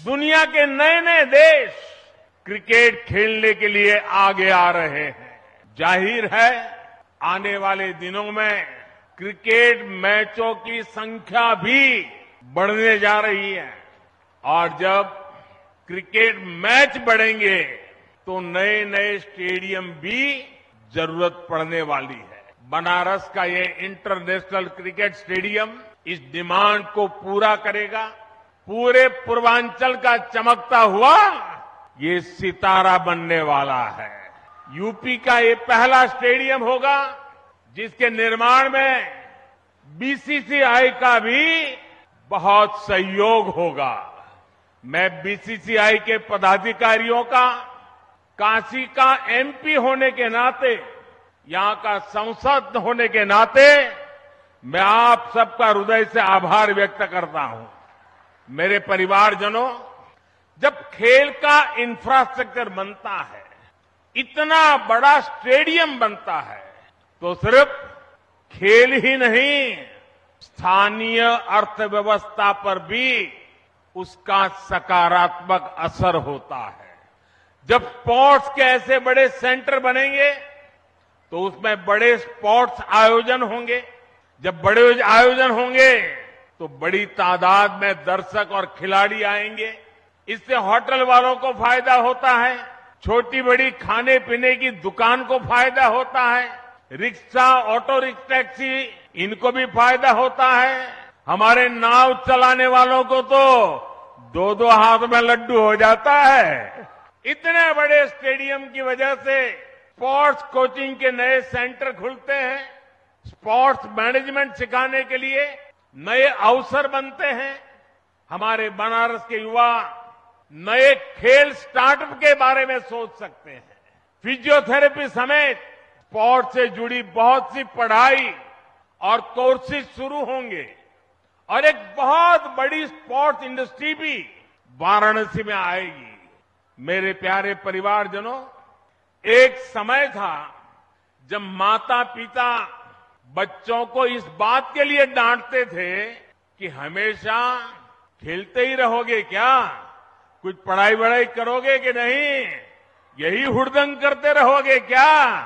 दुनिया के नए नए देश क्रिकेट खेलने के लिए आगे आ रहे हैं। ज़ाहिर है, आने वाले दिनों में क्रिकेट मैचों की संख्या भी बढ़ने जा रही है। और जब क्रिकेट मैच बढ़ेंगे तो नए नए स्टेडियम भी ज़रूरत पड़ने वाली है। बनारस का ये इंटरनेशनल क्रिकेट स्टेडियम इस डिमांड को पूरा करेगा। पूरे पूर्वांचल का चमकता हुआ ये सितारा बनने वाला है। यूपी का ये पहला स्टेडियम होगा, जिसके निर्माण में बीसीसीआई का भी बहुत सहयोग होगा। मैं बीसीसीआई के पदाधिकारियों का काशी का एमपी होने के नाते, यहाँ का संसद होने के नाते, मैं आप सबका हृदय से आभार व्यक्त करता हूँ। मेरे परिवारजनों, जब खेल का इंफ्रास्ट्रक्चर बनता है, इतना बड़ा स्टेडियम बनता है तो सिर्फ़ खेल ही नहीं, स्थानीय अर्थव्यवस्था पर भी उसका सकारात्मक असर होता है। जब स्पोर्ट्स के ऐसे बड़े सेंटर बनेंगे तो उसमें बड़े स्पोर्ट्स आयोजन होंगे। जब बड़े आयोजन होंगे तो बड़ी तादाद में दर्शक और खिलाड़ी आएँगे। इससे होटल वालों को फ़ायदा होता है, छोटी बड़ी खाने पीने की दुकान को फ़ायदा होता है, रिक्शा, ऑटो, रिक्शा, टैक्सी, इनको भी फ़ायदा होता है। हमारे नाव चलाने वालों को तो दो दो हाथ में लड्डू हो जाता है। इतने बड़े स्टेडियम की वजह से स्पोर्ट्स कोचिंग के नए सेंटर खुलते हैं। स्पोर्ट्स मैनेजमेंट सिखाने के लिए नए अवसर बनते हैं। हमारे बनारस के युवा नए खेल स्टार्टअप के बारे में सोच सकते हैं। फिजियोथेरेपी समेत स्पोर्ट्स से जुड़ी बहुत सी पढ़ाई और कोर्सेज शुरू होंगे। और एक बहुत बड़ी स्पोर्ट्स इंडस्ट्री भी वाराणसी में आएगी। मेरे प्यारे परिवारजनों, एक समय था जब माता पिता बच्चों को इस बात के लिए डांटते थे कि हमेशा खेलते ही रहोगे क्या? कुछ पढ़ाई वढ़ाई करोगे कि नहीं? यही हुड़दंग करते रहोगे क्या?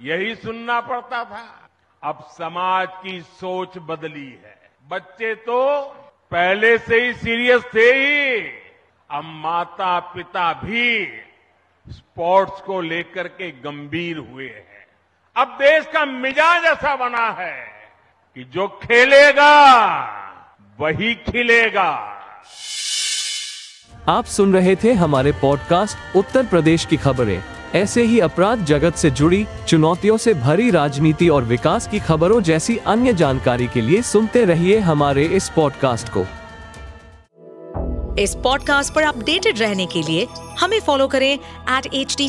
यही सुनना पड़ता था। अब समाज की सोच बदली है। बच्चे तो पहले से ही सीरियस थे ही। अब माता पिता भी स्पोर्ट्स को लेकर के गंभीर हुए हैं। अब देश का मिजाज ऐसा बना है कि जो खेलेगा वही खिलेगा। आप सुन रहे थे हमारे पॉडकास्ट उत्तर प्रदेश की खबरें। ऐसे ही अपराध जगत से जुड़ी चुनौतियों से भरी राजनीति और विकास की खबरों जैसी अन्य जानकारी के लिए सुनते रहिए हमारे इस पॉडकास्ट को। इस पॉडकास्ट पर अपडेटेड रहने के लिए हमें फॉलो करें एट एच डी